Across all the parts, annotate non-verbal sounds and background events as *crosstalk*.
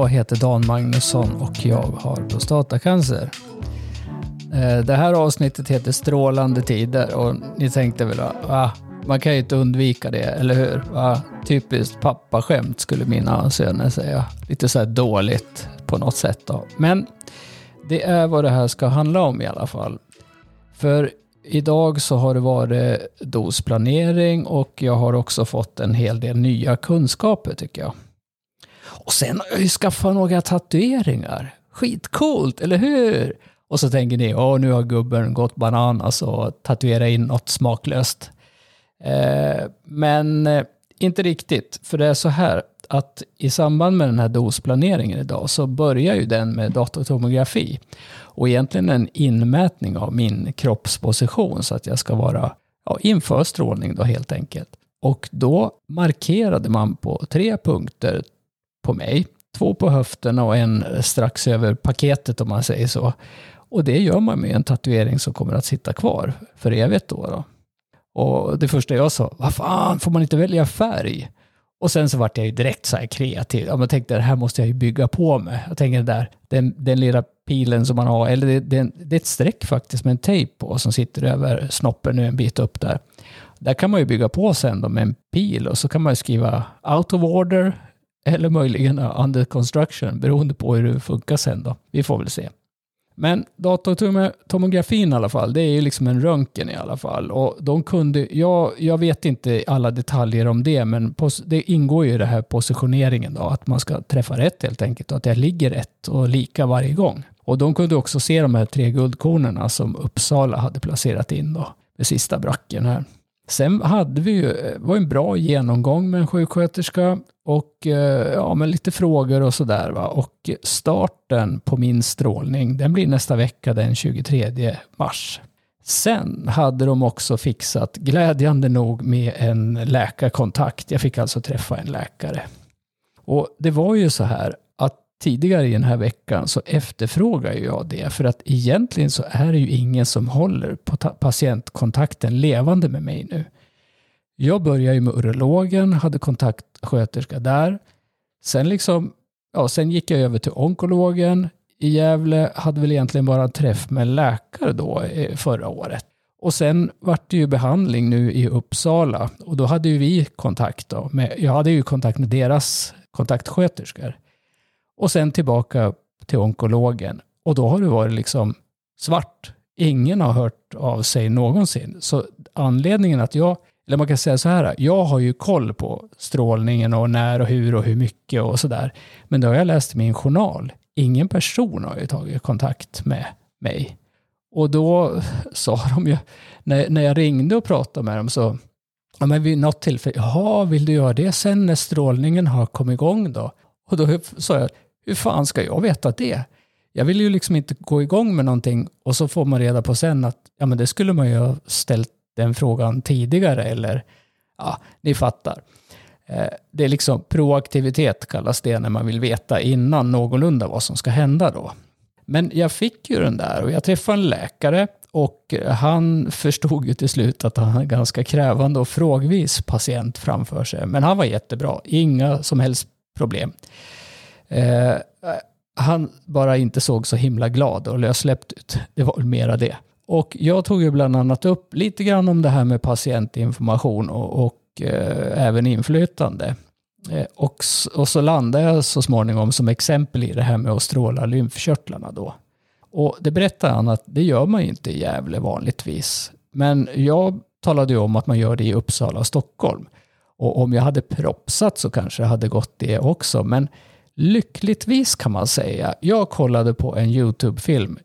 Jag heter Dan Magnusson och jag har prostatacancer. Eh, det här avsnittet heter Strålande tider och ni tänkte väl ah, man kan ju inte undvika det, eller hur? Va? Typiskt pappaskämt skulle mina söner säga. Lite så här dåligt på något sätt då. Men det är vad det här ska handla om i alla fall. För idag så har det varit dosplanering och jag har också fått en hel del nya kunskaper tycker jag. Och sen har jag ju skaffat några tatueringar. Skitcoolt, eller hur? Och så tänker ni, åh nu har gubben gått bananas och tatuerat in något smaklöst. Eh, men eh, inte riktigt, för det är så här att i samband med den här dosplaneringen idag så börjar ju den med datortomografi. Och egentligen en inmätning av min kroppsposition så att jag ska vara ja, inför strålning då helt enkelt. Och då markerade man på tre punkter på mig. Två på höfterna och en strax över paketet om man säger så. Och det gör man med en tatuering som kommer att sitta kvar för evigt då. då. Och det första jag sa, vad fan, får man inte välja färg? Och sen så vart jag ju direkt så här kreativ. Jag tänkte, det här måste jag ju bygga på med. Jag tänker där, den, den lilla pilen som man har, eller det, det, det är ett streck faktiskt med en tejp på som sitter över snoppen nu en bit upp där. Där kan man ju bygga på sen då med en pil och så kan man ju skriva out of order eller möjligen under construction beroende på hur det funkar sen då. Vi får väl se. Men datortomografin i alla fall, det är ju liksom en röntgen i alla fall. Och de kunde, jag, jag vet inte alla detaljer om det, men pos, det ingår ju i det här positioneringen då, att man ska träffa rätt helt enkelt och att det ligger rätt och lika varje gång. Och de kunde också se de här tre guldkornen som Uppsala hade placerat in då, med sista bracken här. Sen hade vi ju, eh, var en bra genomgång med en sjuksköterska och eh, ja, med lite frågor och sådär. Och starten på min strålning, den blir nästa vecka den 23 mars. Sen hade de också fixat, glädjande nog, med en läkarkontakt. Jag fick alltså träffa en läkare. Och det var ju så här tidigare i den här veckan så efterfrågar jag det. För att egentligen så är det ju ingen som håller på patientkontakten levande med mig nu. Jag började ju med urologen, hade kontaktsköterska där. Sen, liksom, ja, sen gick jag över till onkologen i Gävle, hade väl egentligen bara en träff med läkare då eh, förra året. Och sen vart det ju behandling nu i Uppsala och då hade ju vi kontakt då. Med, jag hade ju kontakt med deras kontaktsköterskor. Och sen tillbaka till onkologen. Och då har det varit liksom svart. Ingen har hört av sig någonsin. Så anledningen att jag eller man kan säga så här, jag har ju koll på strålningen och när och hur och hur mycket och sådär. Men då har jag läst i min journal. Ingen person har ju tagit kontakt med mig. Och då *laughs* sa de ju, när, när jag ringde och pratade med dem så, ja men vid något tillfälle, jaha, vill du göra det sen när strålningen har kommit igång då? Och då sa jag, hur fan ska jag veta det? Jag vill ju liksom inte gå igång med någonting och så får man reda på sen att ja, men det skulle man ju ha ställt den frågan tidigare eller ja, ni fattar. Eh, det är liksom proaktivitet kallas det när man vill veta innan någorlunda vad som ska hända då. Men jag fick ju den där och jag träffade en läkare och han *laughs* förstod ju till slut att han hade ganska krävande och frågvis patient framför sig. Men han var jättebra, inga som helst problem. Eh, han bara inte såg så himla glad och lössläppt ut. Det var väl mera det. Och jag tog ju bland annat upp lite grann om det här med patientinformation och, och eh, även inflytande. Eh, och, och så landade jag så småningom som exempel i det här med att stråla lymfkörtlarna då. Och det berättade han att det gör man ju inte i Gävle vanligtvis. Men jag talade ju om att man gör det i Uppsala och Stockholm. Och om jag hade propsat så kanske det hade gått det också. Men lyckligtvis kan man säga. Jag kollade på en YouTube-film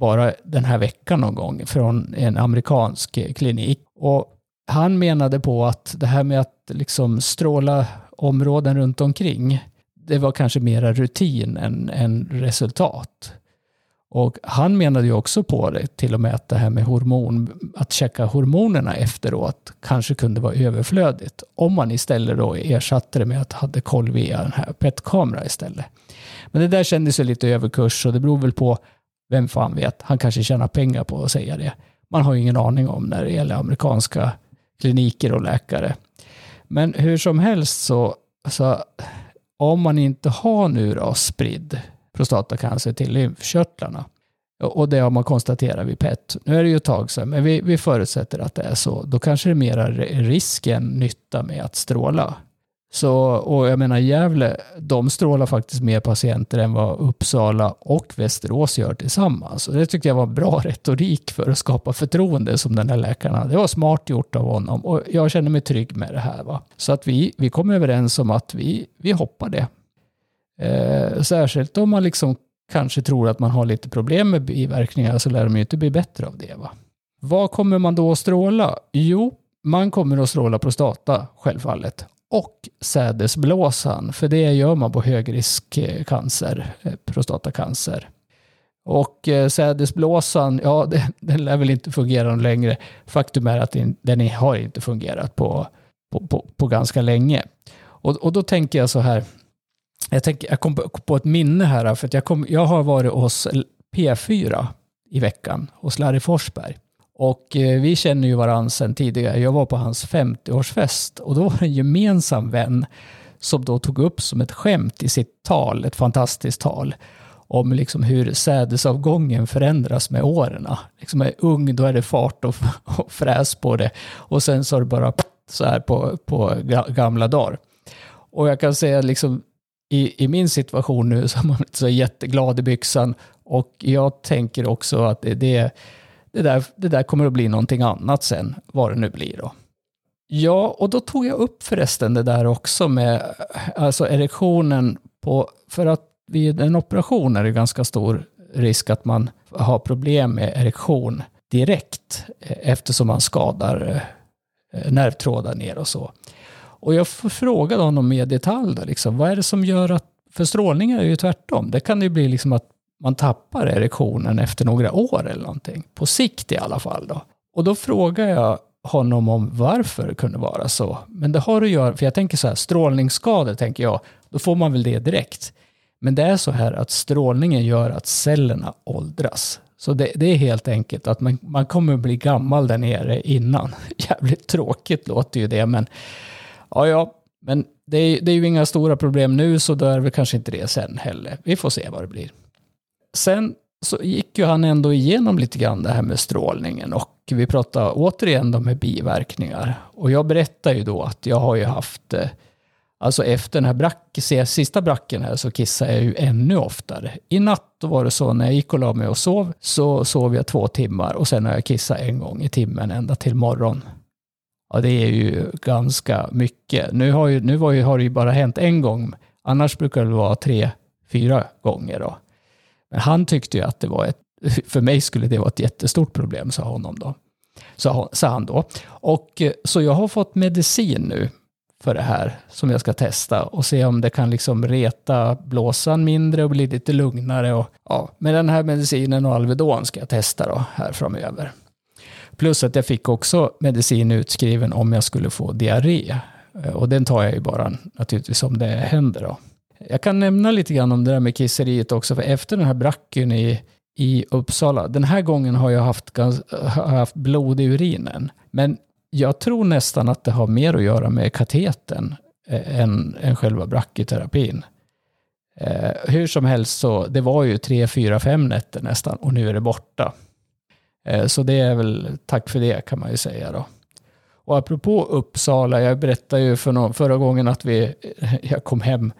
bara den här veckan någon gång från en amerikansk klinik. Och han menade på att det här med att liksom stråla områden runt omkring, det var kanske mera rutin än, än resultat. Och han menade ju också på det, till och med att det här med hormon, att checka hormonerna efteråt kanske kunde vara överflödigt. Om man istället då ersatte det med att hade koll via den här PET-kamera istället. Men det där kändes ju lite överkurs och det beror väl på vem fan vet, han kanske tjänar pengar på att säga det. Man har ju ingen aning om när det gäller amerikanska kliniker och läkare. Men hur som helst så, så om man inte har nu då spridd prostatacancer till lymfkörtlarna, och det har man konstaterat vid PET. Nu är det ju ett tag sedan, men vi, vi förutsätter att det är så. Då kanske det är mera risk än nytta med att stråla. Så, och jag menar Gävle, de strålar faktiskt mer patienter än vad Uppsala och Västerås gör tillsammans. Och det tyckte jag var bra retorik för att skapa förtroende som den här läkaren hade. Det var smart gjort av honom och jag känner mig trygg med det här. Va? Så att vi, vi kom överens om att vi, vi hoppar det. Eh, särskilt om man liksom kanske tror att man har lite problem med biverkningar så lär de ju inte bli bättre av det. Va? Vad kommer man då att stråla? Jo, man kommer att stråla prostata, självfallet. Och sädesblåsan, för det gör man på högriskcancer, eh, prostatacancer. Och eh, sädesblåsan, ja, *laughs* den, den lär väl inte fungera längre. Faktum är att den, den har inte fungerat på, på, på, på ganska länge. Och, och då tänker jag så här, jag, tänk, jag kom på ett minne här, för att jag, kom, jag har varit hos P4 i veckan, hos Larry Forsberg. Och eh, vi känner ju varandra sedan tidigare. Jag var på hans 50-årsfest och då var det en gemensam vän som då tog upp som ett skämt i sitt tal, ett fantastiskt tal, om liksom hur sädesavgången förändras med åren. Liksom är ung, då är det fart och, *laughs* och fräs på det. Och sen så är det bara så här på, på gamla dagar. Och jag kan säga liksom i, i min situation nu så är man inte så jätteglad i byxan. Och jag tänker också att det, det, det, där, det där kommer att bli någonting annat sen, vad det nu blir då. Ja, och då tog jag upp förresten det där också med alltså erektionen på, för att vid en operation är det ganska stor risk att man har problem med erektion direkt eh, eftersom man skadar eh, nervtrådar ner och så. Och jag frågade honom mer detalj då, liksom, vad är det som gör att, för strålning är ju tvärtom, det kan ju bli liksom att man tappar erektionen efter några år eller någonting. På sikt i alla fall då. Och då frågade jag honom om varför det kunde vara så. Men det har att göra, för jag tänker så här, strålningsskador tänker jag, då får man väl det direkt. Men det är så här att strålningen gör att cellerna åldras. Så det, det är helt enkelt att man, man kommer bli gammal där nere innan. *laughs* Jävligt tråkigt låter ju det, men ja, ja, men det är, det är ju inga stora problem nu, så då är det kanske inte det sen heller. Vi får se vad det blir. Sen så gick ju han ändå igenom lite grann det här med strålningen och vi pratade återigen om biverkningar. Och jag berättade ju då att jag har ju haft, eh, alltså efter den här brack, sista bracken här så kissade jag ju ännu oftare. I natt var det så när jag gick och la mig och sov så sov jag två timmar och sen har jag kissat en gång i timmen ända till morgon. Ja, det är ju ganska mycket. Nu har, ju, nu var ju, har det ju bara hänt en gång. Annars brukar det vara tre, fyra gånger. Då. Men han tyckte ju att det var ett, för mig skulle det vara ett jättestort problem, sa honom då. Sa, sa han då. Och eh, så jag har fått medicin nu för det här som jag ska testa och se om det kan liksom reta blåsan mindre och bli lite lugnare. Och, ja, med den här medicinen och Alvedon ska jag testa då här framöver. Plus att jag fick också medicin utskriven om jag skulle få diarré. Eh, och den tar jag ju bara naturligtvis om det händer då. Jag kan nämna lite grann om det där med kisseriet också, för efter den här bracken i, i Uppsala, den här gången har jag haft, har haft blod i urinen. Men jag tror nästan att det har mer att göra med kateten eh, än, än själva brachyterapin. Eh, hur som helst så, det var ju tre, fyra, fem nätter nästan och nu är det borta. Eh, så det är väl tack för det kan man ju säga då. Och apropå Uppsala, jag berättade ju för någon, förra gången att vi, *laughs* jag kom hem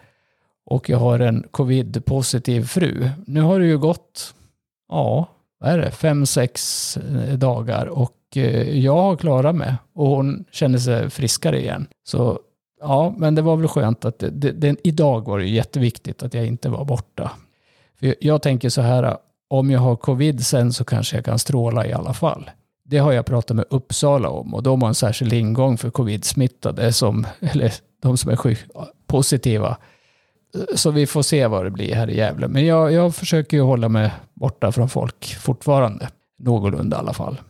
och jag har en covid-positiv fru. Nu har det ju gått, ja, vad är det, fem, sex eh, dagar och eh, jag har klarat mig och hon känner sig friskare igen. Så ja, men det var väl skönt att det, det, det, idag var det jätteviktigt att jag inte var borta. För jag tänker så här, om jag har covid sen så kanske jag kan stråla i alla fall. Det har jag pratat med Uppsala om och de har en särskild ingång för covid-smittade, som, eller de som är positiva så vi får se vad det blir här i Gävle. Men jag, jag försöker ju hålla mig borta från folk fortfarande. Någorlunda i alla fall.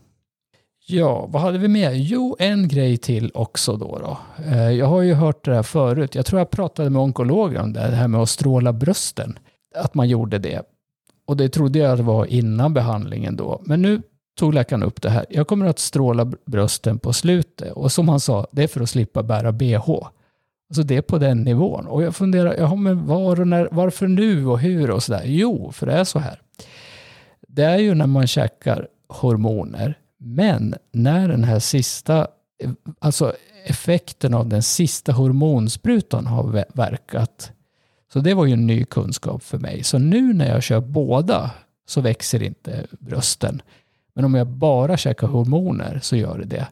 Ja, vad hade vi mer? Jo, en grej till också då. då. Eh, jag har ju hört det här förut. Jag tror jag pratade med onkologer om det, det här med att stråla brösten. Att man gjorde det. Och det trodde jag var innan behandlingen då. Men nu tog läkaren upp det här. Jag kommer att stråla brösten på slutet. Och som han sa, det är för att slippa bära bh. Alltså det är på den nivån. Och jag funderar, ja, men var och när, varför nu och hur och sådär? Jo, för det är så här. Det är ju när man käkar hormoner, men när den här sista, eh, alltså effekten av den sista hormonsprutan har verkat. Så det var ju en ny kunskap för mig. Så nu när jag kör båda så växer inte brösten. Men om jag bara käkar hormoner så gör det det.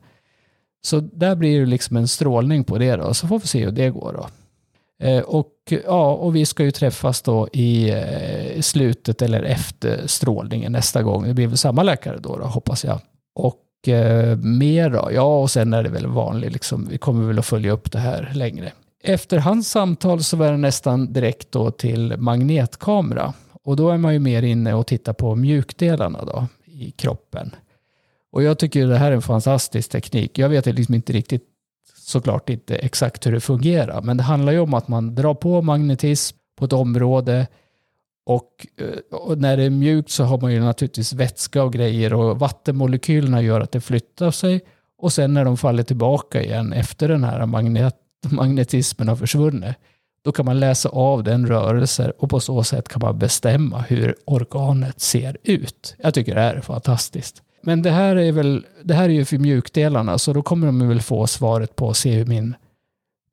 Så där blir det liksom en strålning på det då, så får vi se hur det går då. Eh, och, ja, och vi ska ju träffas då i eh, slutet eller efter strålningen nästa gång. Det blir väl samma läkare då, då hoppas jag. Och eh, mer då? Ja, och sen är det väl vanligt, liksom, vi kommer väl att följa upp det här längre. Efter hans samtal så var det nästan direkt då till magnetkamera. Och då är man ju mer inne och tittar på mjukdelarna då i kroppen. Och jag tycker det här är en fantastisk teknik. Jag vet liksom inte riktigt såklart inte exakt hur det fungerar, men det handlar ju om att man drar på magnetism på ett område och, eh, och, när det är mjukt så har man ju naturligtvis vätska och grejer och vattenmolekylerna gör att det flyttar sig och sen när de faller tillbaka igen efter den här magnet, *laughs* magnetismen har försvunnit då kan man läsa av den rörelsen och på så sätt kan man bestämma hur organet ser ut. Jag tycker det här är fantastiskt. Men det här är väl, det här är ju för mjukdelarna, så då kommer de väl få svaret på att se hur min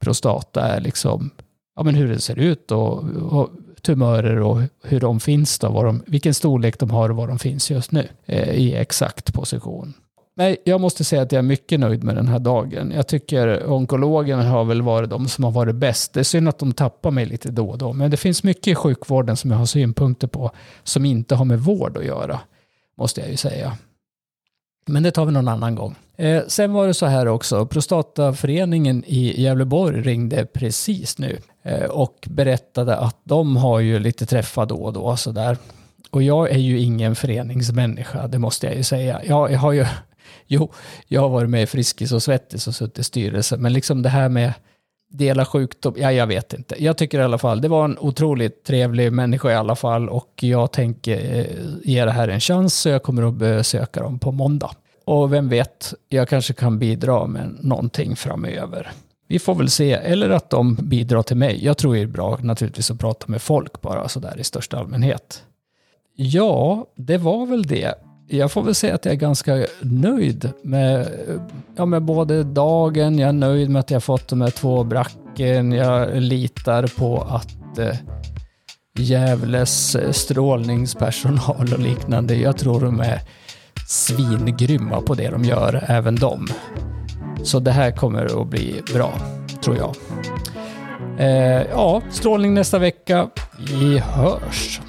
prostata är, liksom, ja men hur den ser ut och, och tumörer och hur de finns då, de, vilken storlek de har och var de finns just nu eh, i exakt position. Nej, jag måste säga att jag är mycket nöjd med den här dagen. Jag tycker onkologen har väl varit de som har varit bäst. Det är synd att de tappar mig lite då och då, men det finns mycket i sjukvården som jag har synpunkter på som inte har med vård att göra, måste jag ju säga. Men det tar vi någon annan gång. Eh, sen var det så här också, Prostataföreningen i Gävleborg ringde precis nu eh, och berättade att de har ju lite träffar då och då sådär. Och jag är ju ingen föreningsmänniska, det måste jag ju säga. Jag, jag har ju, jo, jag har varit med i Friskis och Svettis och suttit i styrelsen, men liksom det här med dela sjukdom, ja jag vet inte. Jag tycker i alla fall, det var en otroligt trevlig människa i alla fall och jag tänker eh, ge det här en chans så jag kommer att besöka dem på måndag. Och vem vet, jag kanske kan bidra med någonting framöver. Vi får väl se, eller att de bidrar till mig. Jag tror det är bra naturligtvis att prata med folk bara sådär i största allmänhet. Ja, det var väl det. Jag får väl säga att jag är ganska nöjd med, ja, med både dagen, jag är nöjd med att jag fått de här två bracken, jag litar på att eh, Gävles eh, strålningspersonal och liknande, jag tror de är svingrymma på det de gör, även de. Så det här kommer att bli bra, tror jag. Eh, ja, strålning nästa vecka. Vi hörs!